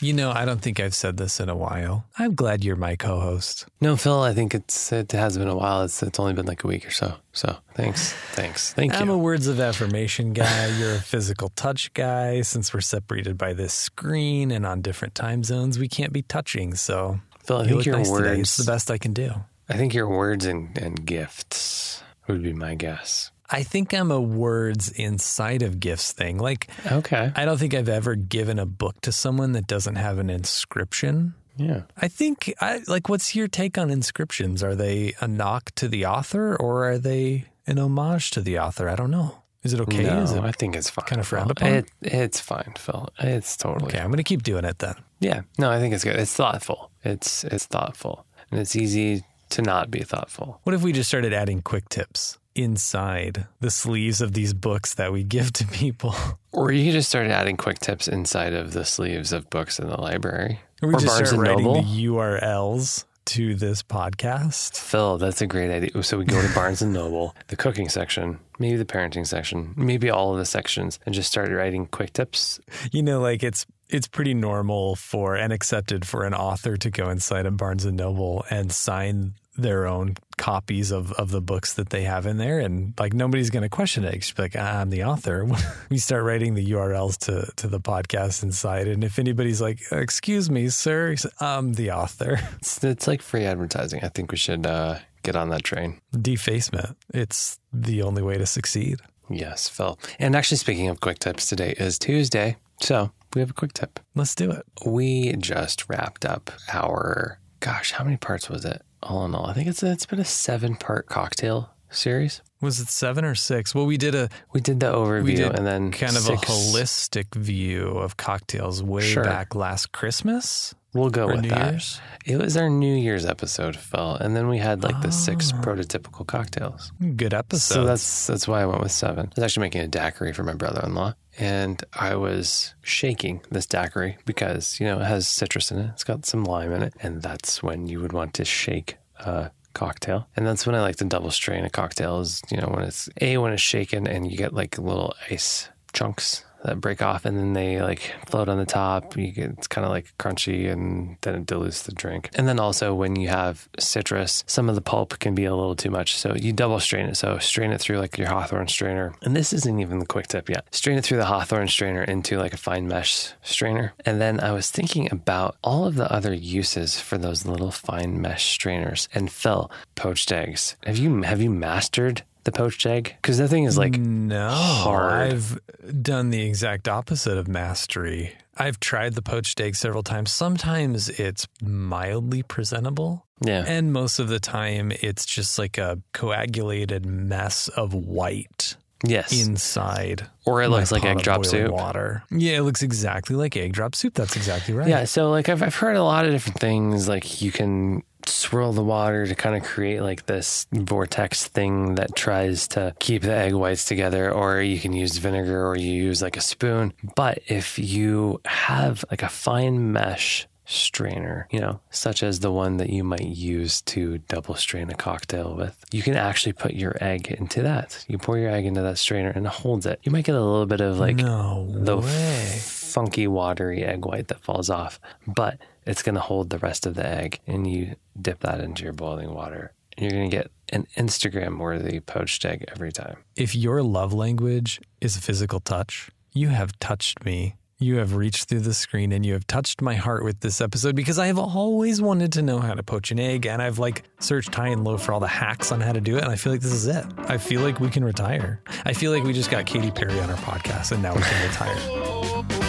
You know, I don't think I've said this in a while. I'm glad you're my co-host. No, Phil, I think it's it has been a while. It's it's only been like a week or so. So thanks, thanks, thank I'm you. a words of affirmation guy. You're a physical touch guy. Since we're separated by this screen and on different time zones, we can't be touching. So Phil, I you think look your nice today. words. It's the best I can do. I think your words and, and gifts would be my guess. I think I'm a words inside of gifts thing. Like, Okay. I don't think I've ever given a book to someone that doesn't have an inscription. Yeah. I think, I like, what's your take on inscriptions? Are they a knock to the author or are they an homage to the author? I don't know. Is it okay? no, Is it I think it's fine. kind of frowned upon? It, it's fine, Phil. It's totally okay? I'm going to keep doing it then. Yeah, no, I think it's good. It's thoughtful. It's it's thoughtful, and it's easy to not be thoughtful. What if we just started adding quick tips inside the sleeves of these books that we give to people? Or you just start adding quick tips inside of the sleeves of books in the library, Or we or just Barnes start writing Noble. the URLs to this podcast. Phil, that's a great idea. So we go to Barnes and Noble, the cooking section, maybe the parenting section, maybe all of the sections, and just start writing quick tips. You know, like it's it's pretty normal for and accepted for an author to go inside of Barnes and Noble and sign their own copies of, of the books that they have in there. And like nobody's going to question it. Be like ah, i'm the author. We start writing the urls to, to the podcast inside. And if anybody's like excuse me sir i'm the author. It's, it's like free advertising. I think we should uh, get on that train. defacement. It's the only way to succeed. Yes, Phil. And actually, speaking of quick tips, today is Tuesday, so we have a quick tip. let's do it We just wrapped up our gosh, how many parts was it? All in all, I think it's it's been a seven part cocktail series. was it seven or six well we did a We did the overview did and then kind of six- a holistic view of cocktails way Sure. back last christmas We'll go with New that. Year's? It was our New Year's episode, Phil, and then we had like the six Ah. prototypical cocktails. Good episode. So that's that's why I went with seven. I was actually making a daiquiri for my brother-in-law, and I was shaking this daiquiri because you know it has citrus in it. It's got some lime in it, and that's when you would want to shake a cocktail. And that's when I like to double strain a cocktail. Is you know when it's a when it's shaken and you get like little ice chunks that break off and then they like float on the top. You get it's kind of like crunchy and then it dilutes the drink. And then also when you have citrus, some of the pulp can be a little too much. So you double strain it. So strain it through like your Hawthorne strainer. And this isn't even the quick tip yet. Strain it through the Hawthorne strainer into like a fine mesh strainer. And then I was thinking about all of the other uses for those little fine mesh strainers. And Phil, poached eggs. Have you have you mastered the poached egg? Because that thing is like no. hard. I've done the exact opposite of mastery. I've tried the poached egg several times. Sometimes it's mildly presentable. yeah. And most of the time, it's just like a coagulated mess of white Yes. inside. or it looks like egg drop soup. Water. Yeah, it looks exactly like egg drop soup. That's exactly right. Yeah, so like I've I've heard a lot of different things. Like you can swirl the water to kind of create like this vortex thing that tries to keep the egg whites together, or you can use vinegar, or you use like a spoon. But if you have like a fine mesh strainer, you know, such as the one that you might use to double strain a cocktail with, you can actually put your egg into that. You pour your egg into that strainer and it holds it. You might get a little bit of like no the way. Funky, watery egg white that falls off, but it's going to hold the rest of the egg. And you dip that into your boiling water. And you're going to get an Instagram worthy poached egg every time. if your love language is physical touch, you have touched me. You have reached through the screen and you have touched my heart with this episode because I have always wanted to know how to poach an egg and I've like searched high and low for all the hacks on how to do it and I feel like this is it. I feel like we can retire. I feel like we just got Katy Perry on our podcast and now we can retire.